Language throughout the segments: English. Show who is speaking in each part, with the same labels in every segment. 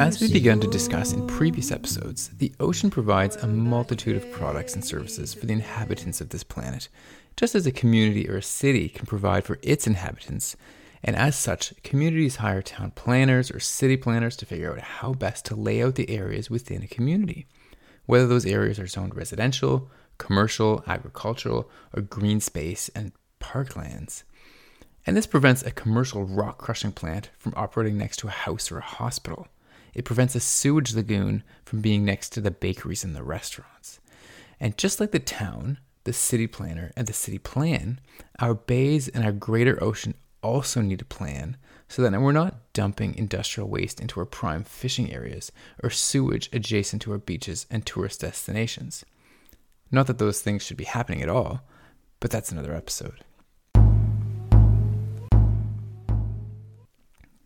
Speaker 1: As we began to discuss in previous episodes, the ocean provides a multitude of products and services for the inhabitants of this planet, just as a community or a city can provide for its inhabitants. And as such, communities hire town planners or city planners to figure out how best to lay out the areas within a community, whether those areas are zoned residential, commercial, agricultural, or green space and parklands and this prevents a commercial rock crushing plant from operating next to a house or a hospital. It prevents a sewage lagoon from being next to the bakeries and the restaurants. And just like the town, the city planner, and the city plan, our bays and our greater ocean also need a plan so that we're not dumping industrial waste into our prime fishing areas or sewage adjacent to our beaches and tourist destinations. Not that those things should be happening at all, but that's another episode.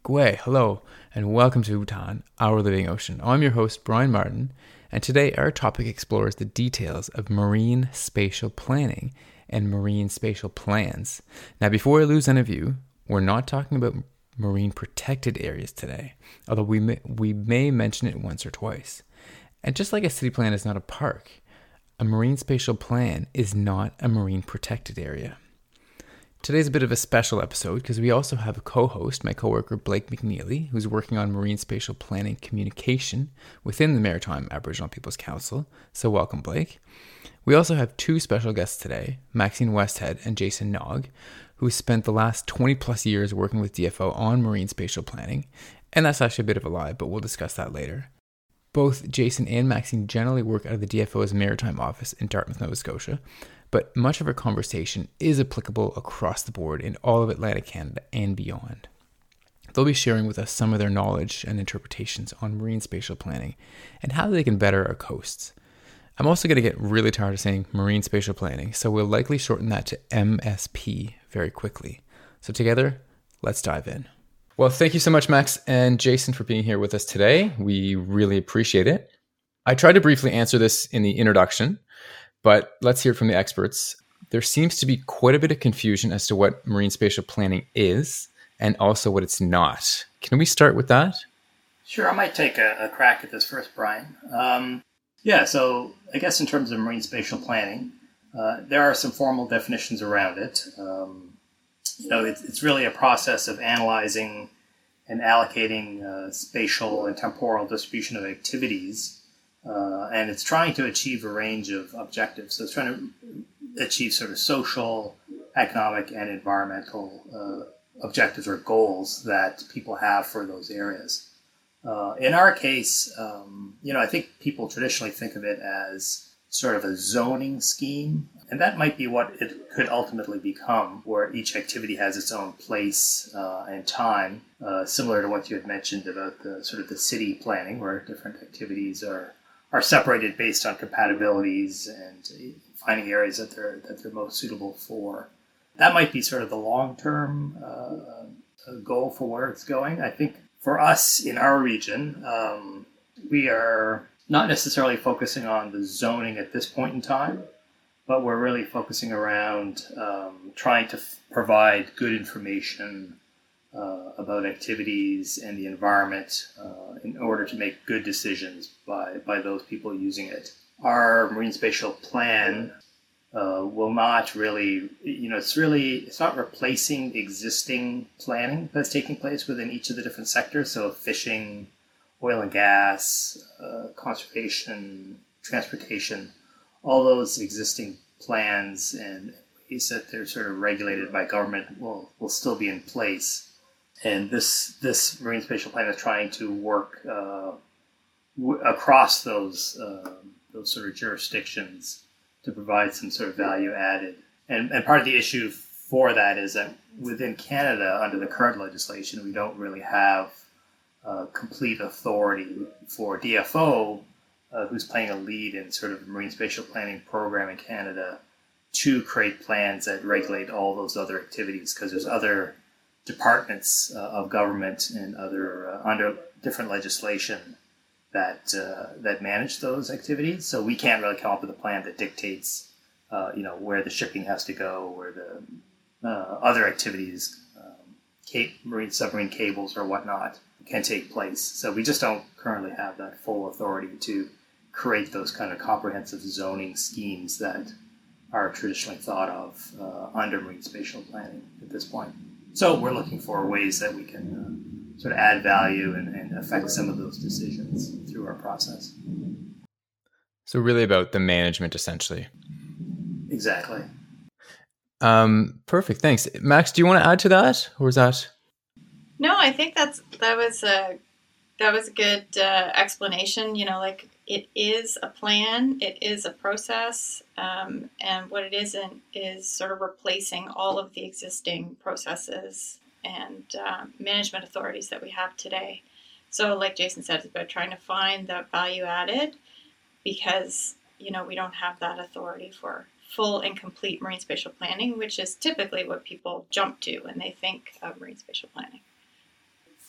Speaker 1: Gwe, hello, and welcome to Bhutan, Our Living Ocean. I'm your host, Brian Martin, and today our topic explores the details of marine spatial planning and marine spatial plans. Now, before I lose any of you, we're not talking about marine protected areas today, although we may, we may mention it once or twice. And just like a city plan is not a park, a marine spatial plan is not a marine protected area. Today's a bit of a special episode because we also have a co host, my coworker Blake McNeely, who's working on marine spatial planning communication within the Maritime Aboriginal Peoples Council. So, welcome, Blake. We also have two special guests today Maxine Westhead and Jason Naug, who spent the last 20 plus years working with DFO on marine spatial planning. And that's actually a bit of a lie, but we'll discuss that later. Both Jason and Maxine generally work out of the DFO's maritime office in Dartmouth, Nova Scotia, but much of our conversation is applicable across the board in all of Atlantic Canada and beyond. They'll be sharing with us some of their knowledge and interpretations on marine spatial planning and how they can better our coasts. I'm also going to get really tired of saying marine spatial planning, so we'll likely shorten that to MSP very quickly. So, together, let's dive in. Well, thank you so much, Max and Jason, for being here with us today. We really appreciate it. I tried to briefly answer this in the introduction, but let's hear from the experts. There seems to be quite a bit of confusion as to what marine spatial planning is and also what it's not. Can we start with that?
Speaker 2: Sure, I might take a, a crack at this first, Brian. Um, yeah, so I guess in terms of marine spatial planning, uh, there are some formal definitions around it. Um, know, it's, it's, really a process of analyzing and allocating uh, spatial and temporal distribution of activities uh, and it's trying to achieve a range of objectives. So it's trying to achieve sort of social, economic, and environmental uh, objectives or goals that people have for those areas. Uh, in our case, um, you know, I think people traditionally think of it as sort of a zoning scheme, and that might be what it could ultimately become, where each activity has its own place uh, and time, uh, similar to what you had mentioned about the sort of the city planning, where different activities are are separated based on compatibilities and finding areas that they're that they're most suitable for. That might be sort of the long term uh, goal for where it's going. I think for us in our region, um, we are not necessarily focusing on the zoning at this point in time, but we're really focusing around um, trying to f- provide good information uh, about activities and the environment uh, in order to make good decisions by, by those people using it. Our marine spatial plan uh, will not really, you know, it's really, it's not replacing existing planning that's taking place within each of the different sectors. So fishing, oil and gas, uh, conservation, transportation, all those existing plans and ways that they're sort of regulated by government will, will still be in place and this this marine spatial plan is trying to work uh, w- across those uh, those sort of jurisdictions to provide some sort of value added. And and part of the issue for that is that within Canada, under the current legislation, we don't really have uh, complete authority for DFO, uh, who's playing a lead in sort of marine spatial planning program in Canada, to create plans that regulate all those other activities because there's other departments uh, of government and other uh, under different legislation that uh, that manage those activities. So we can't really come up with a plan that dictates uh, you know, where the shipping has to go, where the uh, other activities, um, marine submarine cables or whatnot, can take place. So we just don't currently have that full authority to create those kind of comprehensive zoning schemes that are traditionally thought of uh, under marine spatial planning at this point. So we're looking for ways that we can uh, sort of add value and, and affect some of those decisions through our process.
Speaker 1: So really about the management, essentially.
Speaker 2: Exactly.
Speaker 1: Um, perfect. Thanks, Max. Do you want to add to that, or is that?
Speaker 3: No, I think that's that was a that was a good uh, explanation. You know, like it is a plan, it is a process, um, and what it isn't is sort of replacing all of the existing processes and uh, management authorities that we have today. So, like Jason said, it's about trying to find that value added because you know we don't have that authority for full and complete marine spatial planning, which is typically what people jump to when they think of marine spatial planning.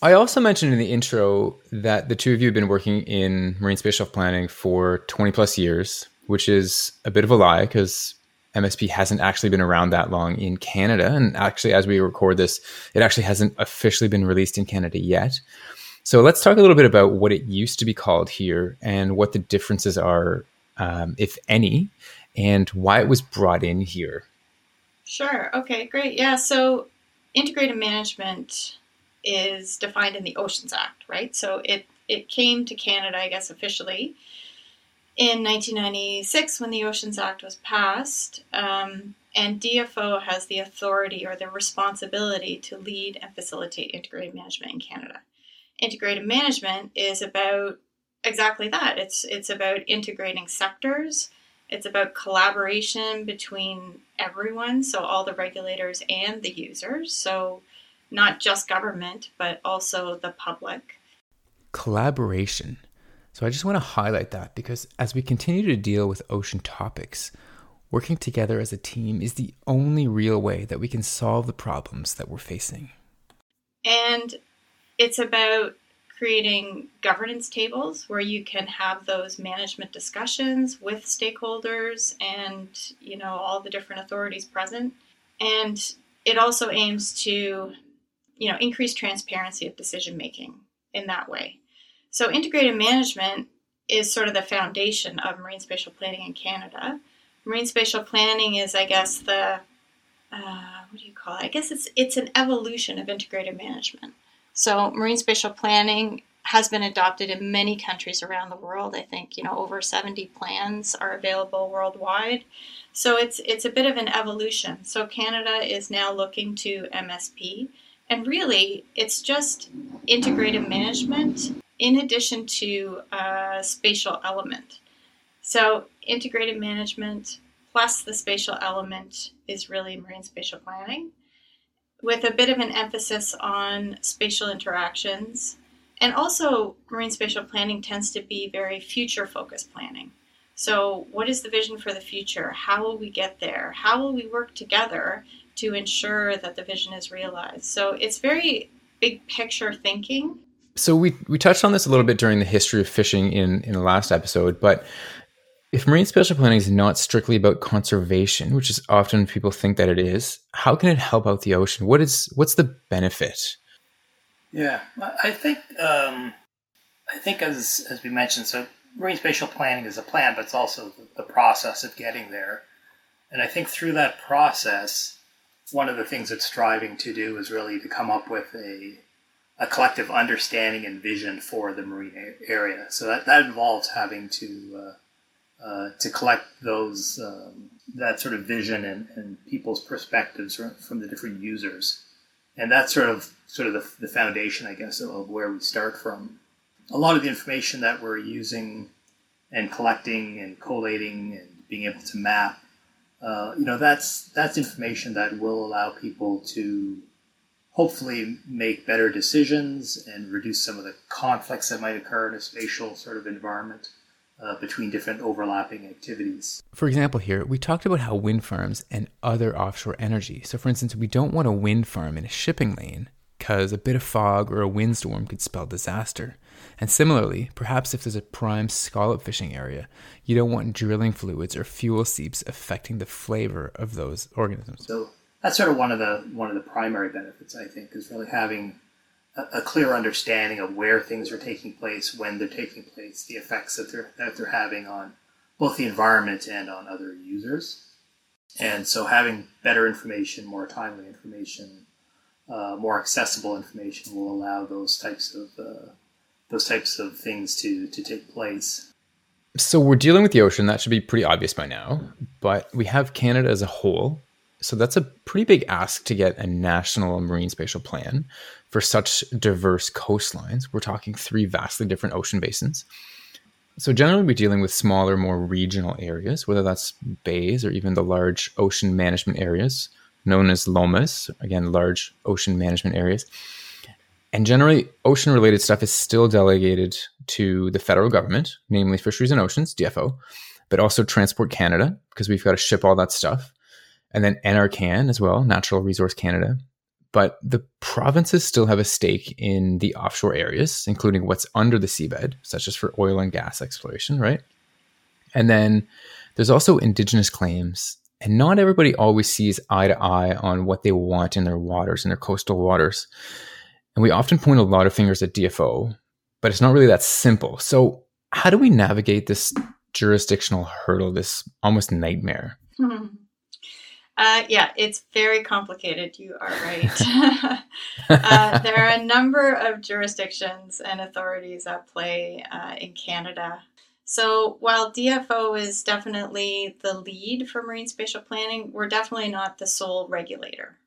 Speaker 1: I also mentioned in the intro that the two of you have been working in marine space spatial planning for 20 plus years, which is a bit of a lie because MSP hasn't actually been around that long in Canada. And actually, as we record this, it actually hasn't officially been released in Canada yet. So let's talk a little bit about what it used to be called here and what the differences are, um, if any, and why it was brought in here.
Speaker 3: Sure. Okay, great. Yeah. So integrated management is defined in the Oceans Act, right? So it it came to Canada, I guess, officially in 1996 when the Oceans Act was passed. Um, and DFO has the authority or the responsibility to lead and facilitate integrated management in Canada. Integrated management is about exactly that. It's it's about integrating sectors. It's about collaboration between everyone, so all the regulators and the users. So not just government, but also the public.
Speaker 1: Collaboration. So I just want to highlight that because as we continue to deal with ocean topics, working together as a team is the only real way that we can solve the problems that we're facing.
Speaker 3: And it's about creating governance tables where you can have those management discussions with stakeholders and you know all the different authorities present and it also aims to you know, increase transparency of decision making in that way. So integrated management is sort of the foundation of marine spatial planning in Canada. Marine spatial planning is, I guess, the uh, what do you call it? I guess it's it's an evolution of integrated management. So marine spatial planning has been adopted in many countries around the world. I think you know over 70 plans are available worldwide. So it's it's a bit of an evolution. So Canada is now looking to MSP and really, it's just integrated management in addition to a spatial element. So, integrated management plus the spatial element is really marine spatial planning, with a bit of an emphasis on spatial interactions. And also, marine spatial planning tends to be very future focused planning. So, what is the vision for the future? How will we get there? How will we work together to ensure that the vision is realized. So it's very big picture thinking.
Speaker 1: So we we touched on this a little bit during the history of fishing in in the last episode, but if marine spatial planning is not strictly about conservation, which is often people think that it is, how can it help out the ocean? What is what's the benefit?
Speaker 2: Yeah, I think um, I think as as we mentioned, so marine spatial planning is a plan, but it's also the process of getting there. And I think through that process, one of the things it's striving to do is really to come up with a, a collective understanding and vision for the marine area. So that, that involves having to uh, uh, to collect those um, that sort of vision and, and people's perspectives from, the different users, and that's sort of sort of the, the foundation, I guess, of where we start from. A lot of the information that we're using and collecting and collating and being able to map uh, you know that's that's information that will allow people to hopefully make better decisions and reduce some of the conflicts that might occur in a spatial sort of environment uh, between different overlapping activities.
Speaker 1: For example, here we talked about how wind farms and other offshore energy. So, for instance, we don't want a wind farm in a shipping lane, because a bit of fog or a windstorm could spell disaster. And similarly, perhaps if there's a prime scallop fishing area, you don't want drilling fluids or fuel seeps affecting the flavor of those organisms.
Speaker 2: So that's sort of one of the one of the primary benefits, I think, is really having a, a clear understanding of where things are taking place, when they're taking place, the effects that they're that they're having on both the environment and on other users. And so having better information, more timely information, uh, more accessible information will allow those types of uh, those types of things to to take place.
Speaker 1: So we're dealing with the ocean. That should be pretty obvious by now. But we have Canada as a whole. So that's a pretty big ask to get a national marine spatial plan for such diverse coastlines. We're talking three vastly different ocean basins. So generally, we're dealing with smaller, more regional areas, whether that's bays or even the large ocean management areas known as LOMAs, again, large ocean management areas. And generally, ocean related stuff is still delegated to the federal government, namely Fisheries and Oceans, DFO, but also Transport Canada, because we've got to ship all that stuff. And then NRCan as well, Natural Resource Canada. But the provinces still have a stake in the offshore areas, including what's under the seabed, such as for oil and gas exploration, right? And then there's also indigenous claims and not everybody always sees eye to eye on what they want in their waters, in their coastal waters. And we often point a lot of fingers at DFO, but it's not really that simple. So, how do we navigate this jurisdictional hurdle, this almost nightmare?
Speaker 3: Hmm. Uh, yeah, it's very complicated. You are right. uh, there are a number of jurisdictions and authorities at play uh, in Canada so while DFO is definitely the lead for marine spatial planning, we're definitely not the sole regulator.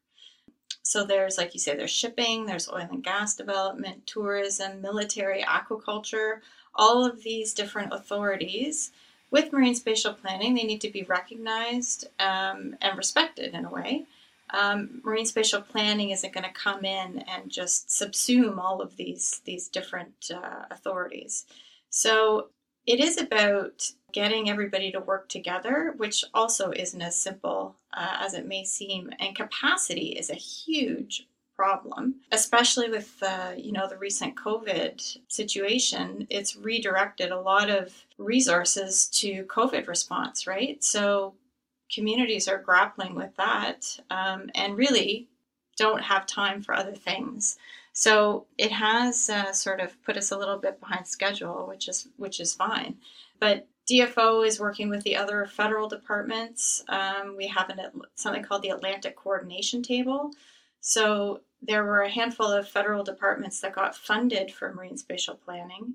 Speaker 3: So there's, like you say, there's shipping, there's oil and gas development, tourism, military, aquaculture, all of these different authorities. With marine spatial planning, they need to be recognized um, and respected in a way. Um, marine spatial planning isn't going to come in and just subsume all of these these different uh, authorities. So it is about getting everybody to work together, which also isn't as simple uh, as it may seem. And capacity is a huge problem, especially with uh, you know the recent COVID situation. It's redirected a lot of resources to COVID response, right? So communities are grappling with that, um, and really don't have time for other things. So it has uh, sort of put us a little bit behind schedule, which is which is fine. But DFO is working with the other federal departments. Um, we have an, something called the Atlantic Coordination Table. So there were a handful of federal departments that got funded for marine spatial planning.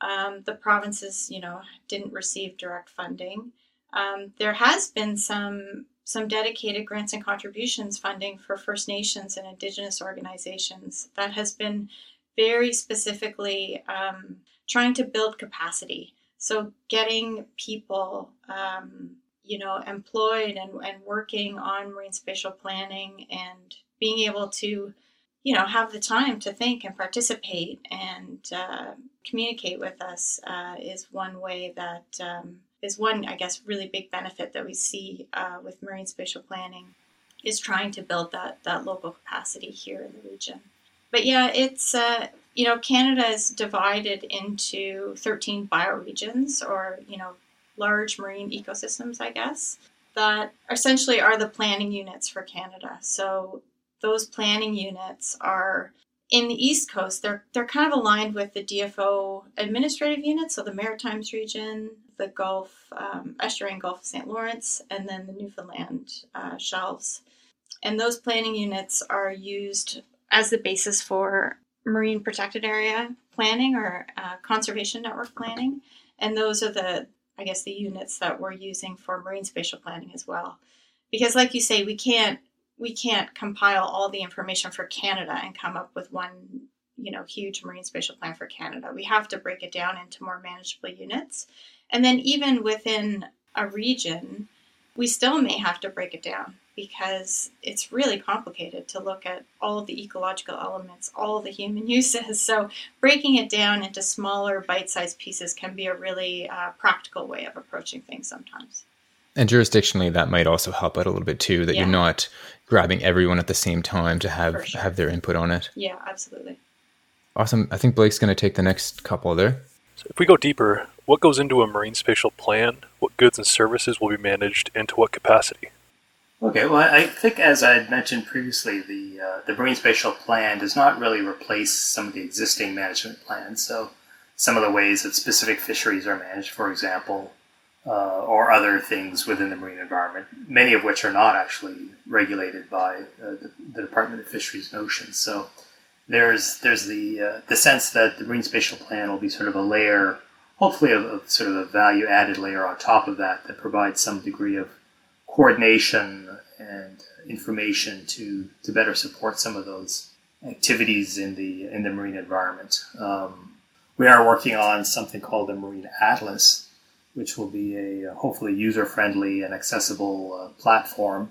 Speaker 3: Um, the provinces, you know, didn't receive direct funding. Um, there has been some some dedicated grants and contributions funding for First Nations and Indigenous organizations that has been very specifically um, trying to build capacity. So, getting people, um, you know, employed and, and working on marine spatial planning and being able to, you know, have the time to think and participate and uh, communicate with us uh, is one way that um, is one, I guess, really big benefit that we see uh, with marine spatial planning is trying to build that that local capacity here in the region. But yeah, it's uh, you know Canada is divided into 13 bioregions or you know large marine ecosystems, I guess, that essentially are the planning units for Canada. So those planning units are in the East Coast. They're they're kind of aligned with the DFO administrative units, so the Maritimes region, the Gulf, um, Estuarine Gulf of St. Lawrence, and then the Newfoundland uh, shelves. And those planning units are used as the basis for marine protected area planning or uh, conservation network planning. And those are the, I guess, the units that we're using for marine spatial planning as well. Because, like you say, we can't we can't compile all the information for Canada and come up with one you know huge marine spatial plan for Canada. We have to break it down into more manageable units. And then even within a region, we still may have to break it down because it's really complicated to look at all the ecological elements, all the human uses. So, breaking it down into smaller bite sized pieces can be a really uh, practical way of approaching things sometimes.
Speaker 1: And jurisdictionally, that might also help out a little bit too. That
Speaker 4: Yeah.
Speaker 1: you're not grabbing everyone at the same time to have
Speaker 4: sure.
Speaker 1: have their input on it.
Speaker 4: Yeah, absolutely.
Speaker 1: Awesome. I think Blake's going to take the next couple there.
Speaker 5: So if we go deeper, what goes into a marine spatial plan? What goods and services will be managed, and to what capacity?
Speaker 2: Okay, well, I think as I had mentioned previously, the uh, the marine spatial plan does not really replace some of the existing management plans. So, some of the ways that specific fisheries are managed, for example, uh, or other things within the marine environment, many of which are not actually regulated by uh, the, the Department of Fisheries and Oceans. So, there's there's the uh, the sense that the marine spatial plan will be sort of a layer, hopefully, of sort of a value added layer on top of that that provides some degree of coordination and information to to better support some of those activities in the in the marine environment. Um, we are working on something called the Marine Atlas, which will be a uh, hopefully user friendly and accessible uh, platform,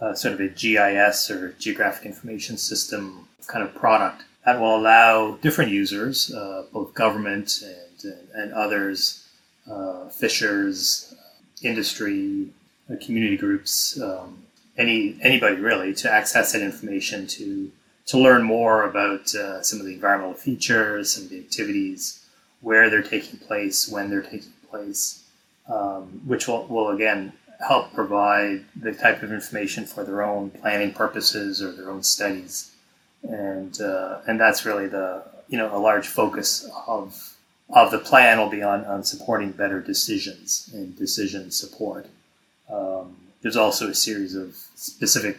Speaker 2: uh, sort of a GIS or Geographic Information System kind of product that will allow different users, uh, both government and, and others, uh, fishers, industry, uh, community groups, um, any anybody really, to access that information to to learn more about some of the environmental features, some of the activities, where they're taking place, when they're taking place, um, which will, will again help provide the type of information for their own planning purposes or their own studies, and uh, and that's really the you know a large focus of of the plan will be on, on supporting better decisions and decision support. Um, there's also a series of specific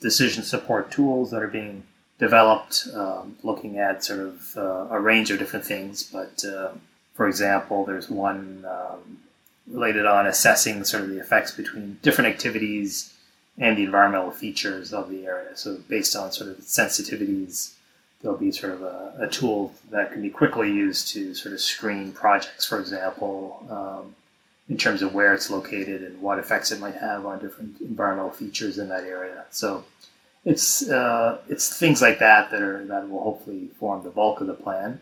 Speaker 2: decision support tools that are being developed, um, looking at sort of uh, a range of different things. But uh, for example, there's one um, related on assessing sort of the effects between different activities and the environmental features of the area. So based on sort of sensitivities, there'll be sort of a, a tool that can be quickly used to sort of screen projects, for example. Um, in terms of where it's located and what effects it might have on different environmental features in that area. So it's uh, it's things like that that are that will hopefully form the bulk of the plan,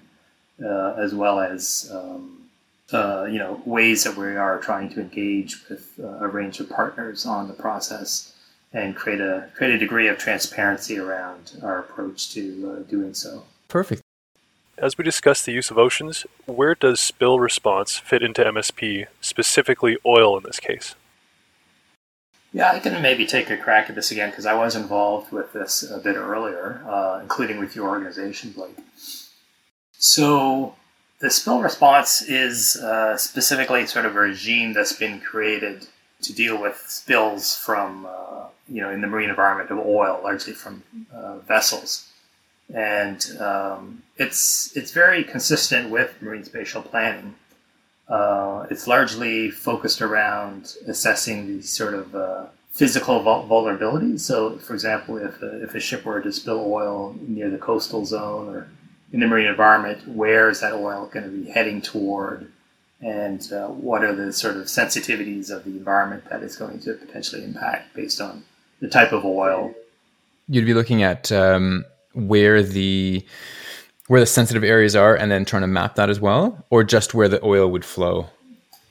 Speaker 2: uh, as well as um, uh, you know ways that we are trying to engage with uh, a range of partners on the process and create a create a degree of transparency around our approach to uh, doing so.
Speaker 1: Perfect.
Speaker 5: As we discussed the use of oceans, where does spill response fit into MSP, specifically oil in this case?
Speaker 2: Yeah, I can maybe take a crack at this again because I was involved with this a bit earlier, uh, including with your organization, Blake. So, the spill response is uh, specifically sort of a regime that's been created to deal with spills from, uh, you know, in the marine environment of oil, largely from uh, vessels, and um, it's it's very consistent with marine spatial planning. Uh, it's largely focused around assessing the sort of uh, physical vul- vulnerabilities. So, for example, if a, if a ship were to spill oil near the coastal zone or in the marine environment, where is that oil going to be heading toward? And uh, what are the sort of sensitivities of the environment that is going to potentially impact based on the type of oil?
Speaker 1: You'd be looking at um, where the where the sensitive areas are, and then trying to map that as well, or just where the oil would flow.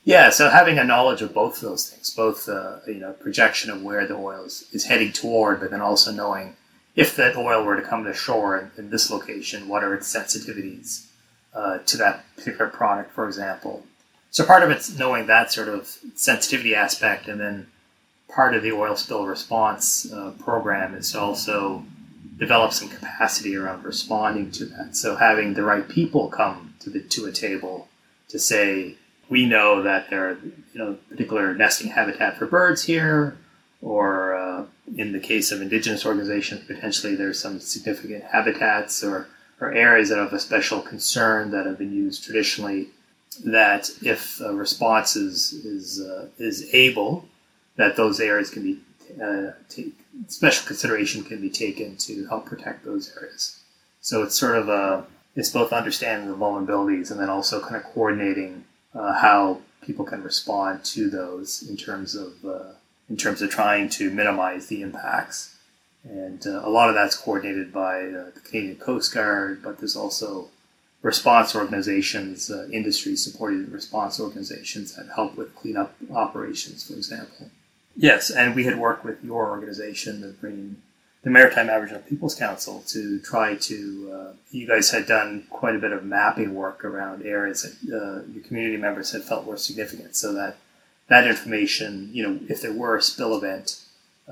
Speaker 2: Yeah, so having a knowledge of both of those things, both uh, you know projection of where the oil is, is heading toward, but then also knowing if that oil were to come to shore in, this location, what are its sensitivities uh, to that particular product, for example. So part of it's knowing that sort of sensitivity aspect, and then part of the oil spill response uh, program is to also develop some capacity around responding to that. So having the right people come to the to a table to say, we know that there are you know particular nesting habitat for birds here, or uh, in the case of indigenous organizations, potentially there's some significant habitats or, or areas that of a special concern that have been used traditionally. That if a response is is, uh, is able, that those areas can be uh, take, special consideration can be taken to help protect those areas. So it's sort of a it's both understanding the vulnerabilities and then also kind of coordinating uh, how people can respond to those in terms of uh, in terms of trying to minimize the impacts. And uh, a lot of that's coordinated by uh, the Canadian Coast Guard, but there's also response organizations, uh, industry supported response organizations that help with cleanup operations, for example. Yes, and we had worked with your organization, the Green, the Maritime Aboriginal Peoples Council, to try to. Uh, you guys had done quite a bit of mapping work around areas that uh, your community members had felt were significant, so that that information, you know, if there were a spill event,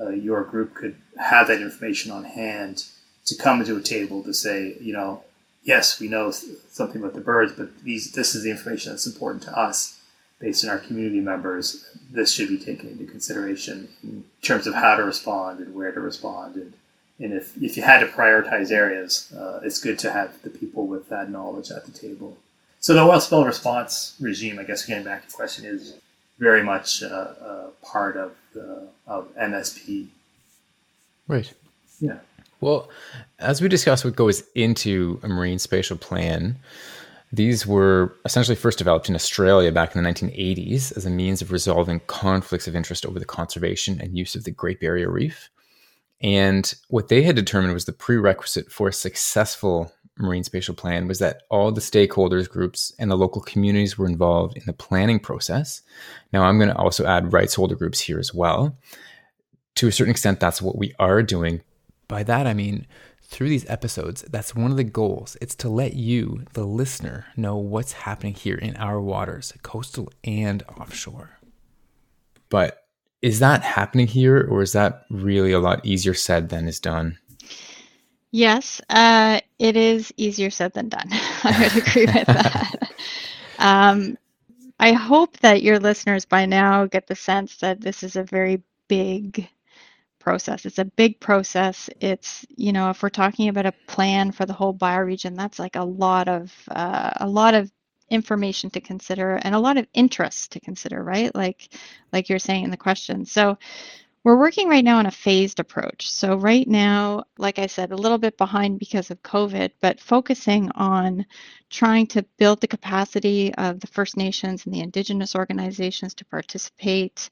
Speaker 2: uh, your group could have that information on hand to come to a table to say, you know, yes, we know something about the birds, but these this is the information that's important to us based on our community members. This should be taken into consideration in terms of how to respond and where to respond. And, and if, if you had to prioritize areas, uh, it's good to have the people with that knowledge at the table. So the oil spill response regime, I guess getting back to the question, is very much uh, uh, part of, the, of MSP.
Speaker 1: Right.
Speaker 2: Yeah.
Speaker 1: Well, as we discussed what goes into a marine spatial plan, these were essentially first developed in Australia back in the 1980s as a means of resolving conflicts of interest over the conservation and use of the Great Barrier Reef. And what they had determined was the prerequisite for a successful marine spatial plan was that all the stakeholders groups and the local communities were involved in the planning process. Now, I'm going to also add rights holder groups here as well. To a certain extent, that's what we are doing by that, I mean, through these episodes, that's one of the goals. It's to let you, the listener, know what's happening here in our waters, coastal and offshore. But is that happening here, or is that really a lot easier said than is done?
Speaker 3: Yes, uh, it is easier said than done. I would agree with that. Um, I hope that your listeners by now get the sense that this is a very big process. It's a big process. It's you know if we're talking about a plan for the whole bioregion, that's like a lot of uh, a lot of information to consider and a lot of interest to consider, right? Like like you're saying in the question. So we're working right now on a phased approach. So right now, like I said, a little bit behind because of COVID, but focusing on trying to build the capacity of the First Nations and the Indigenous organizations to participate,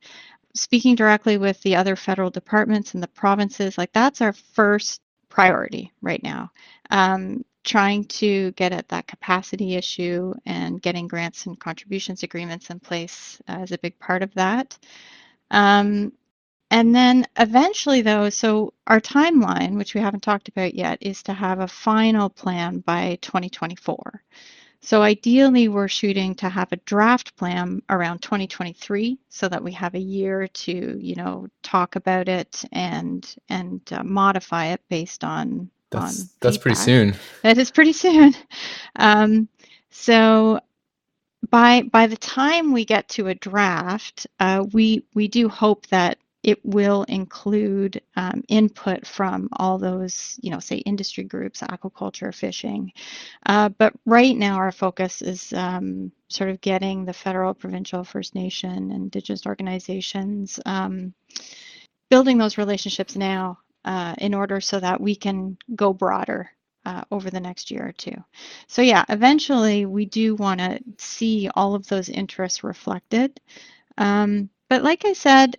Speaker 3: speaking directly with the other federal departments and the provinces, like that's our first priority right now. Um, trying to get at that capacity issue and getting grants and contributions agreements in place uh, is a big part of that. Um, and then eventually, though, so our timeline, which we haven't talked about yet, is to have a final plan by 2024. So ideally, we're shooting to have a draft plan around 2023, so that we have a year to, you know, talk about it and and uh, modify it based on
Speaker 1: that's
Speaker 3: on
Speaker 1: that's pretty soon.
Speaker 3: That is pretty soon. Um, so by by the time we get to a draft, uh, we we do hope that it will include um, input from all those, you know, say industry groups, aquaculture, fishing. Uh, but right now, our focus is um, sort of getting the federal, provincial, First Nation, Indigenous organizations, um, building those relationships now uh, in order so that we can go broader uh, over the next year or two. So yeah, eventually we do want to see all of those interests reflected. Um, but like I said,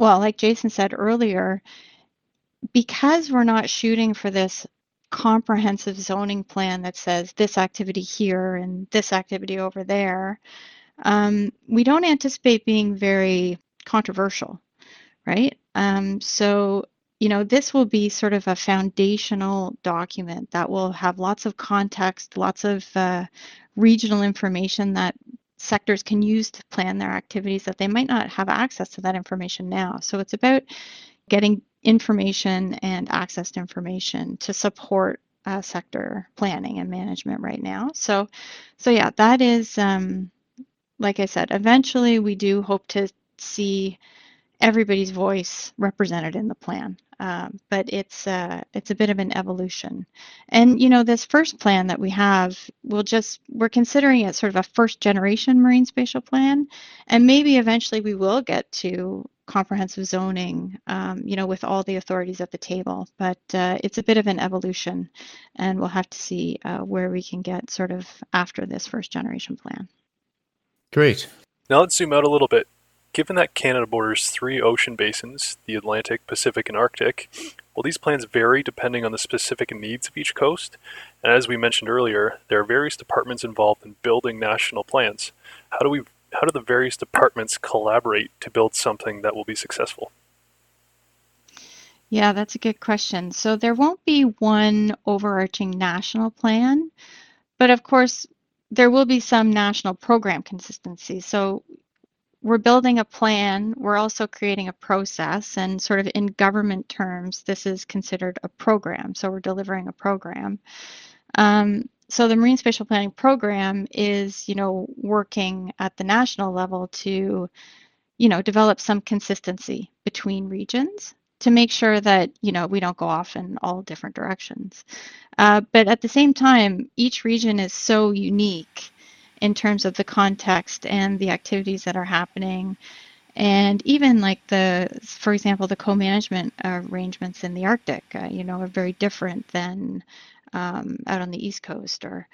Speaker 3: well, like Jason said earlier, because we're not shooting for this comprehensive zoning plan that says this activity here and this activity over there, um, we don't anticipate being very controversial, right? Um, so, you know, this will be sort of a foundational document that will have lots of context, lots of uh, regional information that sectors can use to plan their activities that they might not have access to that information now. So it's about getting information and access to information to support uh, sector planning and management right now. So, so yeah, that is, um, like I said, eventually we do hope to see everybody's voice represented in the plan. Um, but it's uh, it's a bit of an evolution. And you know, this first plan that we have, we'll just we're considering it sort of a first generation marine spatial plan, and maybe eventually we will get to comprehensive zoning, um, you know, with all the authorities at the table. But uh, it's a bit of an evolution, and we'll have to see uh, where we can get sort of after this first generation plan.
Speaker 1: Great.
Speaker 5: Now let's zoom out a little bit. Given that Canada borders three ocean basins, the Atlantic, Pacific, and Arctic, Will these plans vary depending on the specific needs of each coast? And as we mentioned earlier, there are various departments involved in building national plans. How do we how do the various departments collaborate to build something that will be successful?
Speaker 3: Yeah, that's a good question. So there won't be one overarching national plan, but of course, there will be some national program consistency. So we're building a plan, we're also creating a process, and sort of in government terms, this is considered a program. So we're delivering a program. Um, so the Marine Spatial Planning Program is, you know, working at the national level to, you know, develop some consistency between regions to make sure that you know we don't go off in all different directions. Uh, but at the same time, each region is so unique in terms of the context and the activities that are happening. And even like the, for example, the co-management arrangements in the Arctic, uh, you know, are very different than um, out on the East Coast or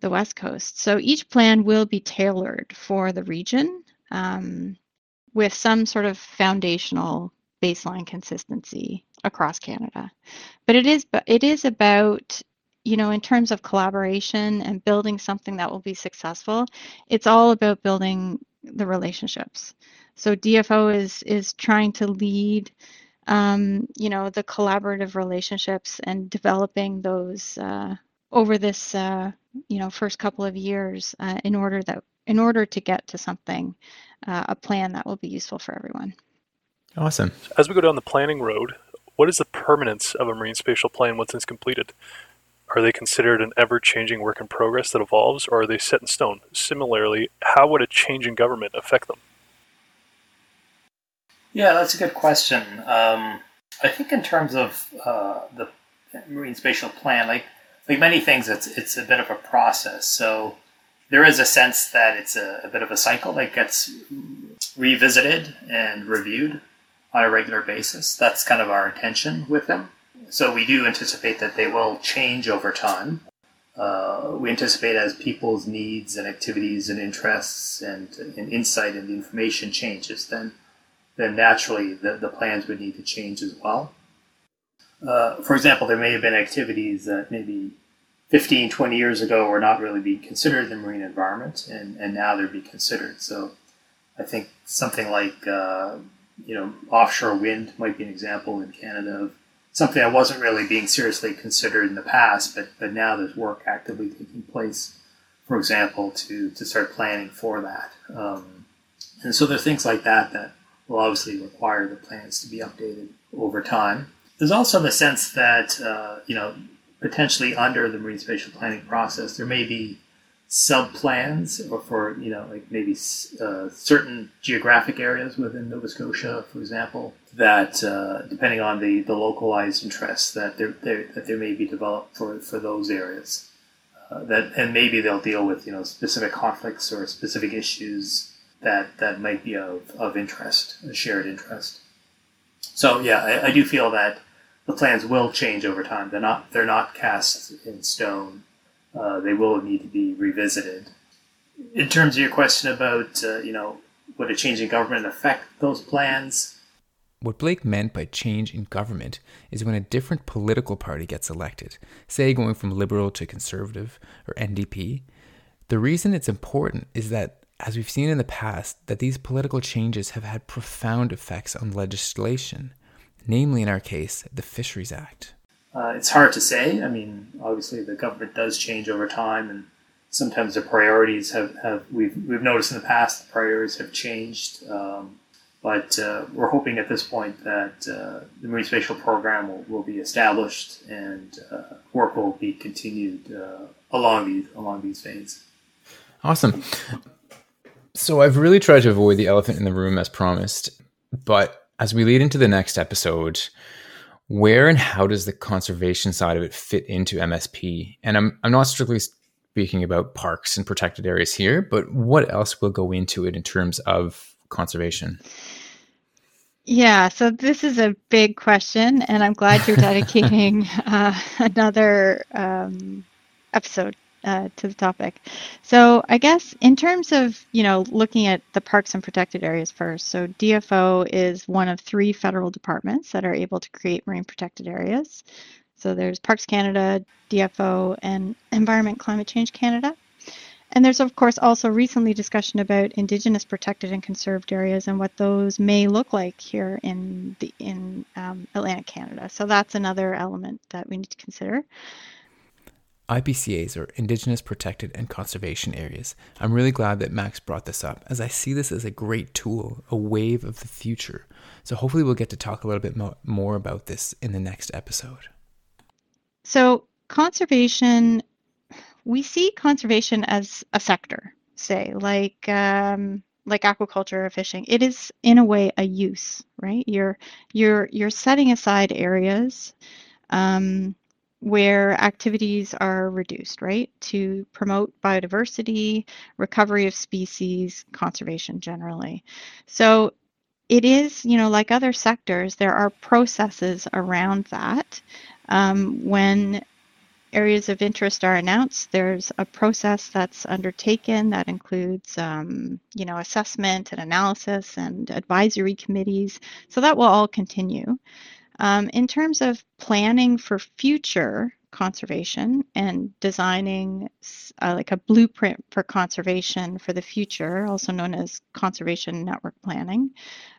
Speaker 3: the West Coast. So each plan will be tailored for the region um, with some sort of foundational baseline consistency across Canada. But it is it is about you know in terms of collaboration and building something that will be successful, it's all about building the relationships. So DFO is is trying to lead um, you know the collaborative relationships and developing those uh, over this uh, you know first couple of years uh, in order that in order to get to something uh, a plan that will be useful for everyone.
Speaker 1: Awesome.
Speaker 5: As we go down the planning road, what is the permanence of a marine spatial plan once it's completed? Are they considered an ever changing work in progress that evolves, or are they set in stone? Similarly, how would a change in government affect them?
Speaker 2: Yeah, that's a good question. Um, I think in terms of uh, the marine spatial plan, like like many things, it's it's a bit of a process. So there is a sense that it's a, a bit of a cycle that gets revisited and reviewed on a regular basis. That's kind of our intention with them. So we do anticipate that they will change over time. Uh, we anticipate as people's needs and activities and interests and, and insight and the information changes, then then naturally the, the plans would need to change as well. Uh, for example, there may have been activities that maybe 15, 20 years ago were not really being considered in the marine environment, and, and now they're being considered. So I think something like uh, you know, offshore wind might be an example in Canada of something that wasn't really being seriously considered in the past, but, but now there's work actively taking place, for example, to, to start planning for that. Um, and so there are things like that that will obviously require the plans to be updated over time. There's also the sense that, uh, you know, potentially under the marine spatial planning process, there may be sub plans or for you know like maybe uh, certain geographic areas within Nova Scotia, for example, that uh, depending on the, the localized interests that there, there that there may be developed for, for those areas. Uh, that and maybe they'll deal with you know specific conflicts or specific issues that that might be of, of interest, a shared interest. So yeah, I, I do feel that the plans will change over time. They're not they're not cast in stone uh, they will need to be revisited. In terms of your question about, uh, you know, would a change in government affect those plans?
Speaker 1: What Blake meant by change in government is when a different political party gets elected, say going from Liberal to Conservative or NDP. The reason it's important is that, as we've seen in the past, that these political changes have had profound effects on legislation, namely in our case, the Fisheries Act.
Speaker 2: Uh, it's hard to say. I mean, obviously the government does change over time, and sometimes the priorities have, have we've we've noticed in the past the priorities have changed. Um, but uh, we're hoping at this point that uh, the marine spatial program will, will be established and uh, work will be continued uh, along these along these veins.
Speaker 1: Awesome. So I've really tried to avoid the elephant in the room as promised, but as we lead into the next episode, where and how does the conservation side of it fit into MSP? And I'm I'm not strictly speaking about parks and protected areas here, but what else will go into it in terms of conservation?
Speaker 3: Yeah, so this is a big question, and I'm glad you're dedicating uh, another um, episode uh, to the topic. So I guess in terms of you know looking at the parks and protected areas first. So DFO is one of three federal departments that are able to create marine protected areas. So there's Parks Canada, DFO, and Environment Climate Change Canada. And there's, of course, also recently discussion about Indigenous protected and conserved areas and what those may look like here in the in um, Atlantic Canada. So that's another element that we need to consider.
Speaker 1: IPCAs, or Indigenous Protected and Conservation Areas. I'm really glad that Max brought this up, as I see this as a great tool, a wave of the future. So hopefully, we'll get to talk a little bit mo- more about this in the next episode.
Speaker 3: So, conservation we see conservation as a sector, say, like um, like aquaculture or fishing. It is in a way a use, right? You're you're you're setting aside areas um, where activities are reduced, right, to promote biodiversity, recovery of species, conservation generally. So it is, you know, like other sectors, there are processes around that. Um, when areas of interest are announced, there's a process that's undertaken that includes, um, you know, assessment and analysis and advisory committees. So that will all continue. Um, in terms of planning for future conservation and designing uh, like a blueprint for conservation for the future, also known as conservation network planning,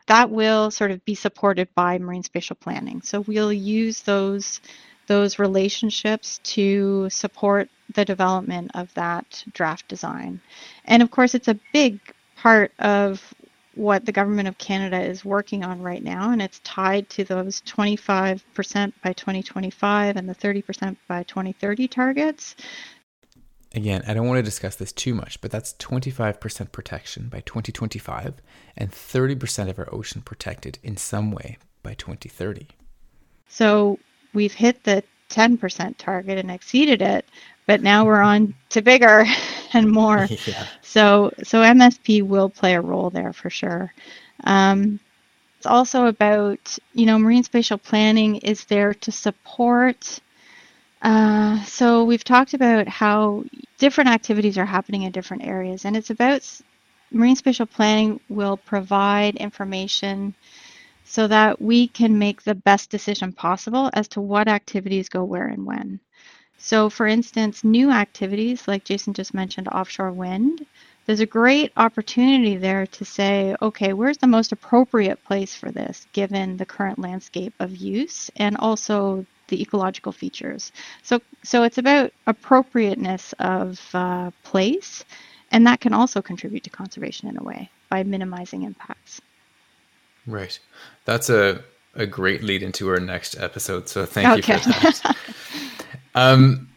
Speaker 3: that will sort of be supported by marine spatial planning. So we'll use those those relationships to support the development of that draft design. And of course, it's a big part of what the government of Canada is working on right now, and it's tied to those 25% by 2025 and the 30% by 2030 targets.
Speaker 1: Again, I don't want to discuss this too much, but that's 25% protection by 2025 and 30% of our ocean protected in some way by 2030.
Speaker 3: So we've hit the 10% target and exceeded it, but now we're on to bigger and more. Yeah. So, so MSP will play a role there for sure. Um, it's also about, you know, marine spatial planning is there to support. Uh, so we've talked about how different activities are happening in different areas, and it's about marine spatial planning will provide information so that we can make the best decision possible as to what activities go where and when. So, for instance, new activities, like Jason just mentioned, offshore wind, there's a great opportunity there to say, okay, where's the most appropriate place for this given the current landscape of use and also the ecological features. So, so it's about appropriateness of uh, place, and that can also contribute to conservation in a way by minimizing impacts.
Speaker 1: Right. That's a, a great lead into our next episode. So thank okay. you for that. um,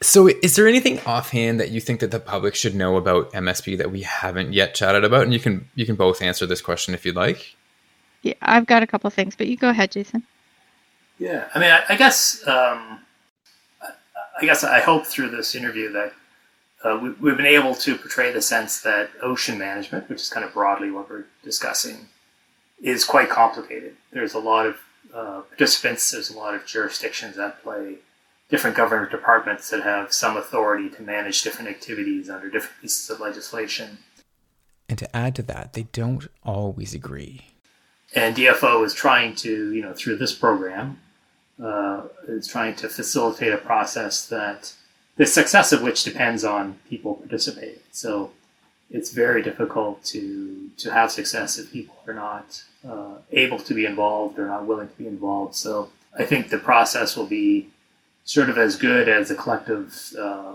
Speaker 1: so is there anything offhand that you think that the public should know about MSP that we haven't yet chatted about? And you can you can both answer this question if you'd like.
Speaker 3: Yeah, I've got a couple things, but you go ahead, Jason.
Speaker 2: Yeah, I mean, I, I guess um, I guess I hope through this interview that uh, we, we've been able to portray the sense that ocean management, which is kind of broadly what we're discussing, is quite complicated. There's a lot of uh, participants, there's a lot of jurisdictions at play, different government departments that have some authority to manage different activities under different pieces of legislation.
Speaker 1: And to add to that, they don't always agree.
Speaker 2: And DFO is trying to, you know, through this program, uh, is trying to facilitate a process that the success of which depends on people participating. So it's very difficult to to have success if people are not uh, able to be involved or not willing to be involved. So I think the process will be sort of as good as the collective uh,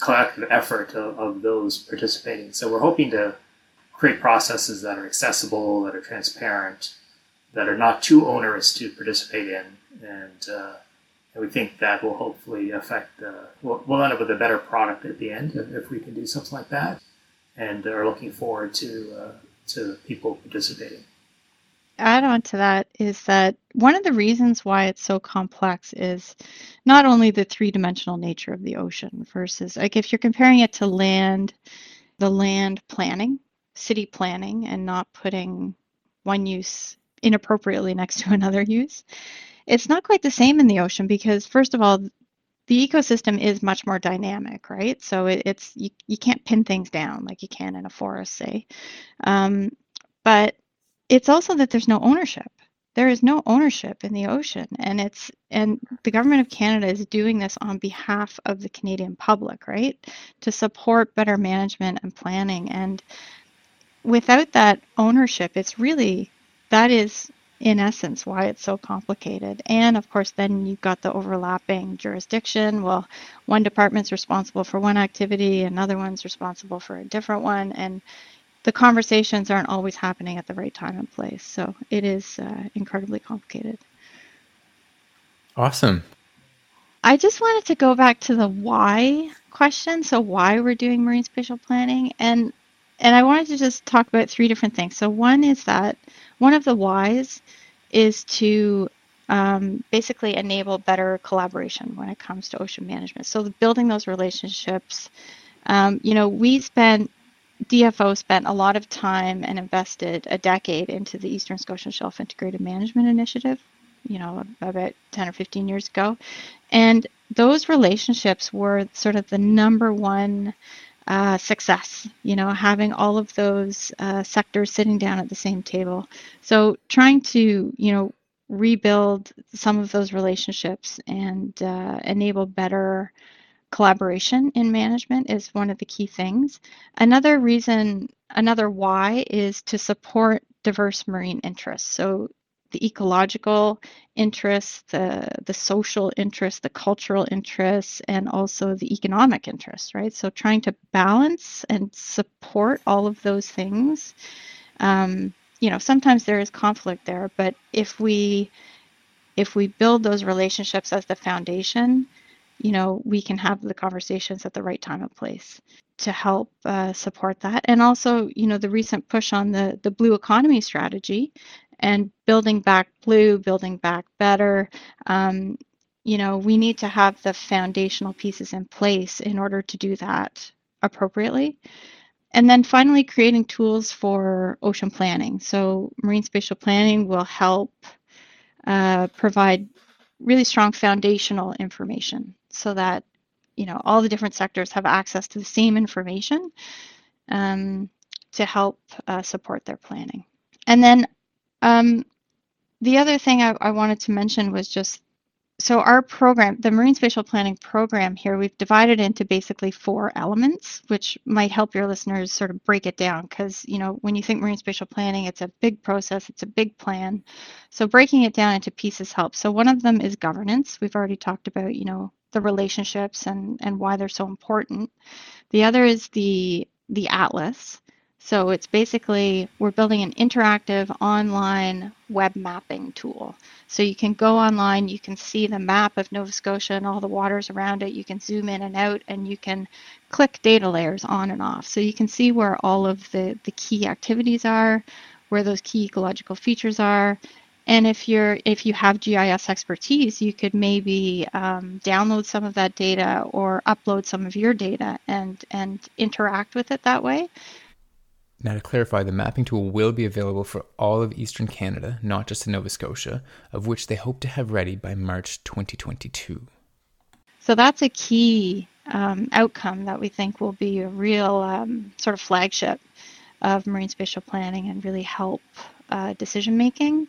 Speaker 2: collective effort of, of, those participating. So we're hoping to create processes that are accessible, that are transparent, that are not too onerous to participate in, and, uh, and we think that will hopefully affect. We'll, we'll end up with a better product at the end if we can do something like that and are looking forward to uh, to people participating.
Speaker 3: Add on to that is that one of the reasons why it's so complex is not only the three dimensional nature of the ocean versus like if you're comparing it to land, the land planning, city planning, and not putting one use inappropriately next to another use. It's not quite the same in the ocean because, first of all, the ecosystem is much more dynamic, right? So it, it's you, you can't pin things down like you can in a forest, say. Um, but it's also that there's no ownership. There is no ownership in the ocean, and it's and the government of Canada is doing this on behalf of the Canadian public, right? To support better management and planning. And without that ownership, it's really that is in essence why it's so complicated. And of course, then you've got the overlapping jurisdiction. Well, one department's responsible for one activity, another one's responsible for a different one, and the conversations aren't always happening at the right time and place. So it is uh, incredibly complicated.
Speaker 1: Awesome.
Speaker 3: I just wanted to go back to the why question. So why we're doing marine spatial planning, and and I wanted to just talk about three different things. So one is that one of the whys is to um, basically enable better collaboration when it comes to ocean management. So building those relationships. Um, you know, we spent DFO spent a lot of time and invested a decade into the Eastern Scotian Shelf Integrated Management Initiative, you know, about 10 or 15 years ago. And those relationships were sort of the number one uh, success, you know, having all of those uh, sectors sitting down at the same table. So trying to, you know, rebuild some of those relationships and uh, enable better collaboration in management is one of the key things. Another reason, another why is to support diverse marine interests. So the ecological interests, the, the social interests, the cultural interests, and also the economic interests, right? So trying to balance and support all of those things. Um, you know, sometimes there is conflict there, but if we if we build those relationships as the foundation, you know, we can have the conversations at the right time and place to help uh, support that. And also, you know, the recent push on the the blue economy strategy and building back blue, building back better. Um, you know, we need to have the foundational pieces in place in order to do that appropriately. And then finally, creating tools for ocean planning. So, marine spatial planning will help uh, provide really strong foundational information so that you know all the different sectors have access to the same information um, to help uh, support their planning. And then um, the other thing I, I wanted to mention was just so our program, the Marine Spatial Planning program here, we've divided into basically four elements, which might help your listeners sort of break it down. Because you know, when you think marine spatial planning, it's a big process, it's a big plan. So breaking it down into pieces helps. So one of them is governance. We've already talked about, you know, the relationships and and why they're so important. The other is the the atlas. So it's basically, we're building an interactive online web mapping tool. So you can go online, you can see the map of Nova Scotia and all the waters around it. You can zoom in and out and you can click data layers on and off. So you can see where all of the, the key activities are, where those key ecological features are. And if you're if you have GIS expertise, you could maybe um, download some of that data or upload some of your data and and interact with it that way.
Speaker 1: Now, to clarify, the mapping tool will be available for all of Eastern Canada, not just in Nova Scotia, of which they hope to have ready by March 2022.
Speaker 3: So that's a key um, outcome that we think will be a real um, sort of flagship of marine spatial planning and really help uh, decision making.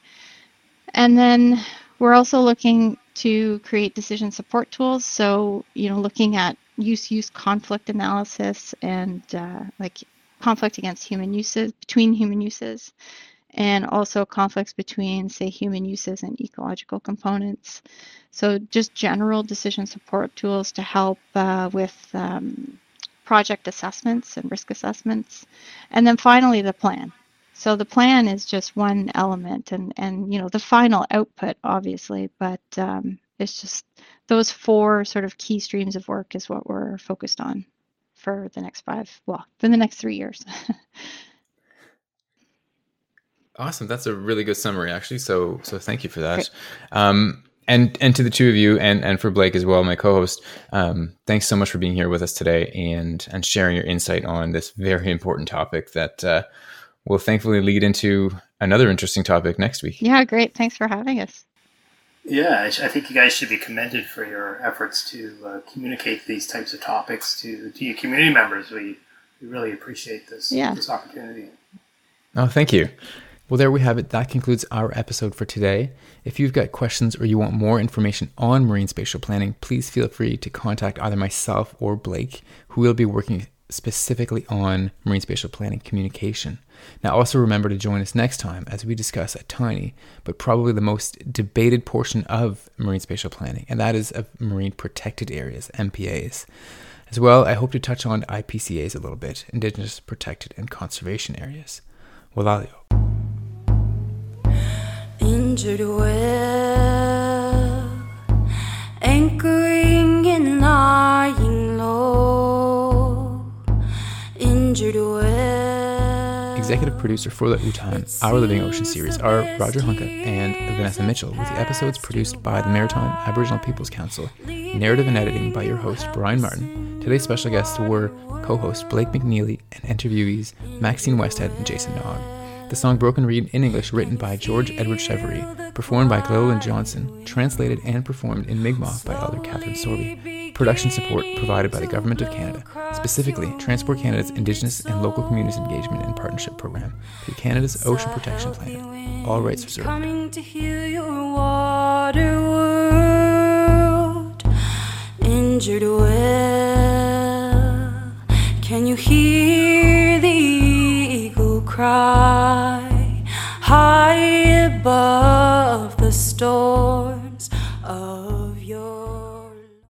Speaker 3: And then we're also looking to create decision support tools. So, you know, looking at use use conflict analysis and uh, like conflict against human uses, between human uses, and also conflicts between, say, human uses and ecological components. So just general decision support tools to help uh, with um, project assessments and risk assessments. And then finally, the plan. So the plan is just one element and, and you know, the final output, obviously, but um, it's just those four sort of key streams of work is what we're focused on for the next five, well, for the next three years.
Speaker 1: awesome. That's a really good summary, actually. So, so thank you for that. Um, and and to the two of you, and and for Blake as well, my co-host. Um, thanks so much for being here with us today and and sharing your insight on this very important topic that uh, will thankfully lead into another interesting topic next week.
Speaker 3: Yeah, great. Thanks for having us.
Speaker 2: Yeah, I, think you guys should be commended for your efforts to uh, communicate these types of topics to, to your community members. We, we really appreciate this, yeah. this opportunity.
Speaker 1: Oh, thank you. Well, there we have it. That concludes our episode for today. If you've got questions or you want more information on marine spatial planning, please feel free to contact either myself or Blake, who will be working specifically on marine spatial planning communication. Now, also remember to join us next time as we discuss a tiny but probably the most debated portion of marine spatial planning, and that is of marine protected areas, MPAs. As well, I hope to touch on IPCAs a little bit, Indigenous Protected and Conservation Areas. Walalio. Injured well, anchoring Executive producer for the Utan Our Living Ocean series are Roger Hunka and Vanessa Mitchell, with the episodes produced by the Maritime Aboriginal Peoples Council, narrative and editing by your host, Brian Martin. Today's special guests were co host Blake McNeely and interviewees Maxine Westhead and Jason Naug. The song Broken Reed in English, written by George Edward Chevery, performed by Glillian Johnson, translated and performed in Mi'kmaq by Elder Catherine Sorby. Production support provided by the Government of Canada, specifically Transport Canada's Indigenous and Local Communities Engagement and Partnership Program through Canada's Ocean Protection Plan. All rights reserved. Injured well, can you hear cry? high above the storms of